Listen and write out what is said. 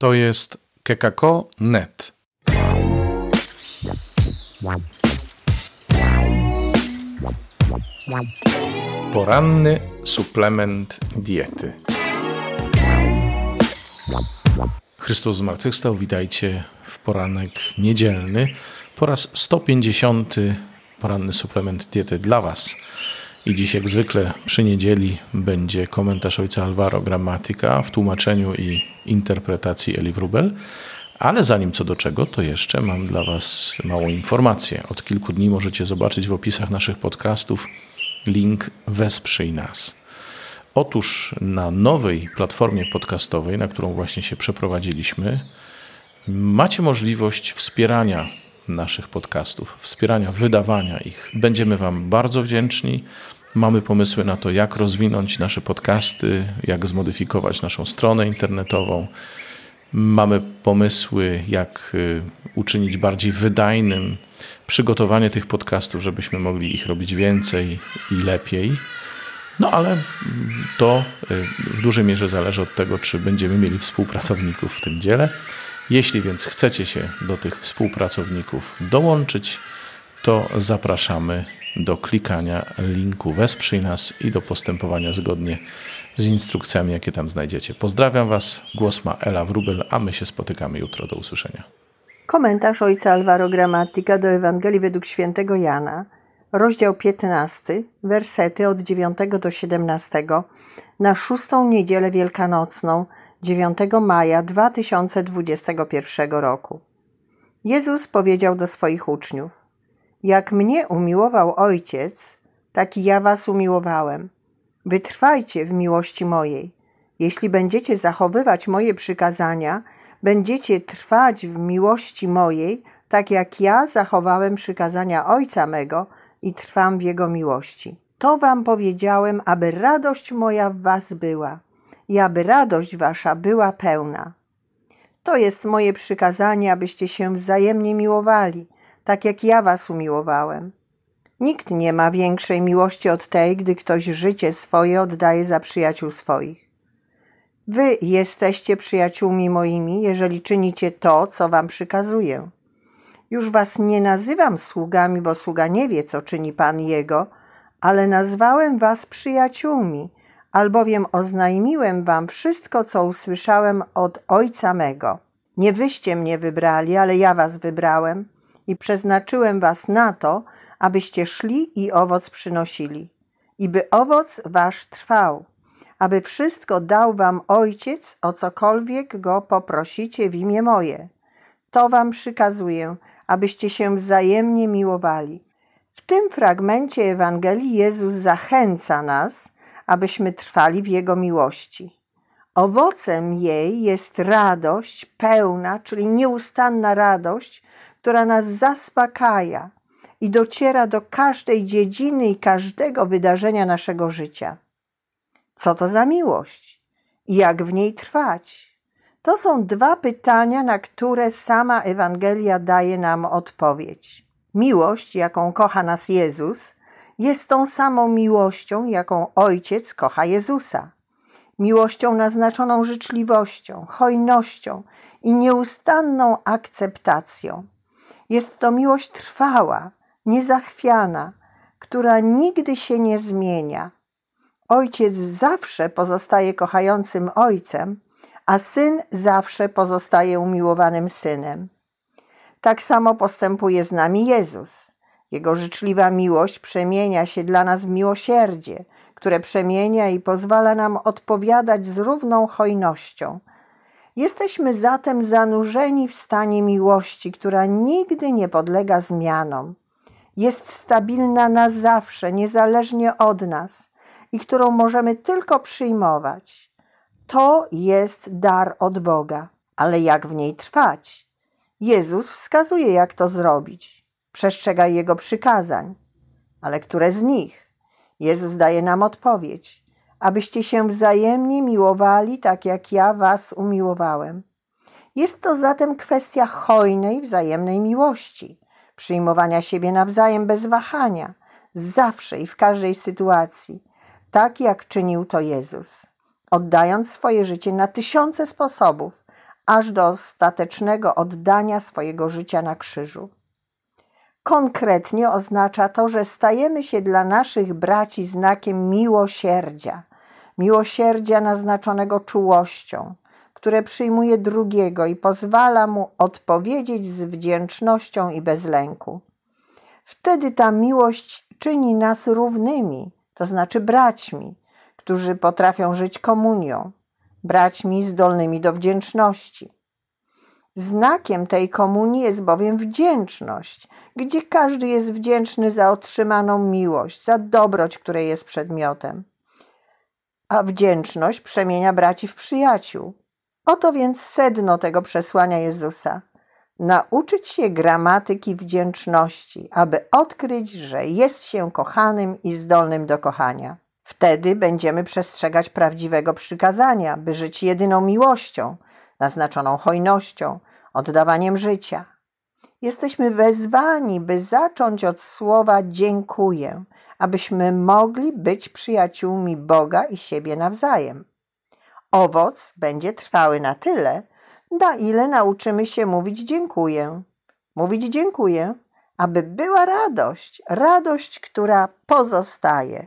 To jest kekako.net. Poranny suplement diety. Chrystus zmartwychwstał, witajcie w poranek niedzielny. Po raz 150 poranny suplement diety dla Was. I dziś, jak zwykle, przy niedzieli będzie komentarz ojca Alvaro Gramatyka w tłumaczeniu i interpretacji Eli Wrubel. Ale zanim co do czego, to jeszcze mam dla Was małą informację. Od kilku dni możecie zobaczyć w opisach naszych podcastów link Wesprzyj nas. Otóż na nowej platformie podcastowej, na którą właśnie się przeprowadziliśmy, macie możliwość wspierania naszych podcastów, wspierania wydawania ich. Będziemy Wam bardzo wdzięczni. Mamy pomysły na to, jak rozwinąć nasze podcasty, jak zmodyfikować naszą stronę internetową. Mamy pomysły, jak y, uczynić bardziej wydajnym przygotowanie tych podcastów, żebyśmy mogli ich robić więcej i lepiej. No ale mm, to y, w dużej mierze zależy od tego, czy będziemy mieli współpracowników w tym dziele. Jeśli więc chcecie się do tych współpracowników dołączyć, to zapraszamy do klikania linku Wesprzyj nas i do postępowania zgodnie z instrukcjami, jakie tam znajdziecie. Pozdrawiam Was. Głos ma Ela Wrubel, a my się spotykamy jutro. Do usłyszenia. Komentarz ojca Alvaro Gramatika do Ewangelii według świętego Jana, rozdział 15, wersety od 9 do 17, na szóstą niedzielę wielkanocną 9 maja 2021 roku. Jezus powiedział do swoich uczniów: Jak mnie umiłował Ojciec, tak i ja was umiłowałem. Wytrwajcie w miłości mojej. Jeśli będziecie zachowywać moje przykazania, będziecie trwać w miłości mojej, tak jak ja zachowałem przykazania Ojca mego i trwam w Jego miłości. To wam powiedziałem, aby radość moja w was była i aby radość wasza była pełna. To jest moje przykazanie, abyście się wzajemnie miłowali, tak jak ja was umiłowałem. Nikt nie ma większej miłości od tej, gdy ktoś życie swoje oddaje za przyjaciół swoich. Wy jesteście przyjaciółmi moimi, jeżeli czynicie to, co wam przykazuję. Już was nie nazywam sługami, bo sługa nie wie, co czyni Pan jego, ale nazwałem was przyjaciółmi, albowiem oznajmiłem wam wszystko, co usłyszałem od Ojca mego. Nie wyście mnie wybrali, ale ja was wybrałem i przeznaczyłem was na to, abyście szli i owoc przynosili, i by owoc wasz trwał, aby wszystko dał wam Ojciec, o cokolwiek go poprosicie w imię moje. To wam przykazuję, abyście się wzajemnie miłowali. W tym fragmencie Ewangelii Jezus zachęca nas, abyśmy trwali w Jego miłości. Owocem jej jest radość pełna, czyli nieustanna radość, która nas zaspokaja i dociera do każdej dziedziny i każdego wydarzenia naszego życia. Co to za miłość i jak w niej trwać? To są dwa pytania, na które sama Ewangelia daje nam odpowiedź. Miłość, jaką kocha nas Jezus, jest tą samą miłością, jaką Ojciec kocha Jezusa. Miłością naznaczoną życzliwością, hojnością i nieustanną akceptacją. Jest to miłość trwała, niezachwiana, która nigdy się nie zmienia. Ojciec zawsze pozostaje kochającym ojcem, a syn zawsze pozostaje umiłowanym synem. Tak samo postępuje z nami Jezus. Jego życzliwa miłość przemienia się dla nas w miłosierdzie, które przemienia i pozwala nam odpowiadać z równą hojnością. Jesteśmy zatem zanurzeni w stanie miłości, która nigdy nie podlega zmianom. Jest stabilna na zawsze, niezależnie od nas i którą możemy tylko przyjmować. To jest dar od Boga, ale jak w niej trwać? Jezus wskazuje, jak to zrobić przestrzegaj Jego przykazań. Ale które z nich? Jezus daje nam odpowiedź, abyście się wzajemnie miłowali, tak jak ja was umiłowałem. Jest to zatem kwestia hojnej, wzajemnej miłości, przyjmowania siebie nawzajem bez wahania, zawsze i w każdej sytuacji, tak jak czynił to Jezus, oddając swoje życie na tysiące sposobów, aż do ostatecznego oddania swojego życia na krzyżu. Konkretnie oznacza to, że stajemy się dla naszych braci znakiem miłosierdzia, miłosierdzia naznaczonego czułością, które przyjmuje drugiego i pozwala mu odpowiedzieć z wdzięcznością i bez lęku. Wtedy ta miłość czyni nas równymi, to znaczy braćmi, którzy potrafią żyć komunią, braćmi zdolnymi do wdzięczności. Znakiem tej komunii jest bowiem wdzięczność, gdzie każdy jest wdzięczny za otrzymaną miłość, za dobroć, której jest przedmiotem. A wdzięczność przemienia braci w przyjaciół. Oto więc sedno tego przesłania Jezusa. Nauczyć się gramatyki wdzięczności, aby odkryć, że jest się kochanym i zdolnym do kochania. Wtedy będziemy przestrzegać prawdziwego przykazania, by żyć jedyną miłością, naznaczoną hojnością, oddawaniem życia. Jesteśmy wezwani, by zacząć od słowa dziękuję, abyśmy mogli być przyjaciółmi Boga i siebie nawzajem. Owoc będzie trwały na tyle, na ile nauczymy się mówić dziękuję. Mówić dziękuję, aby była radość, radość, która pozostaje.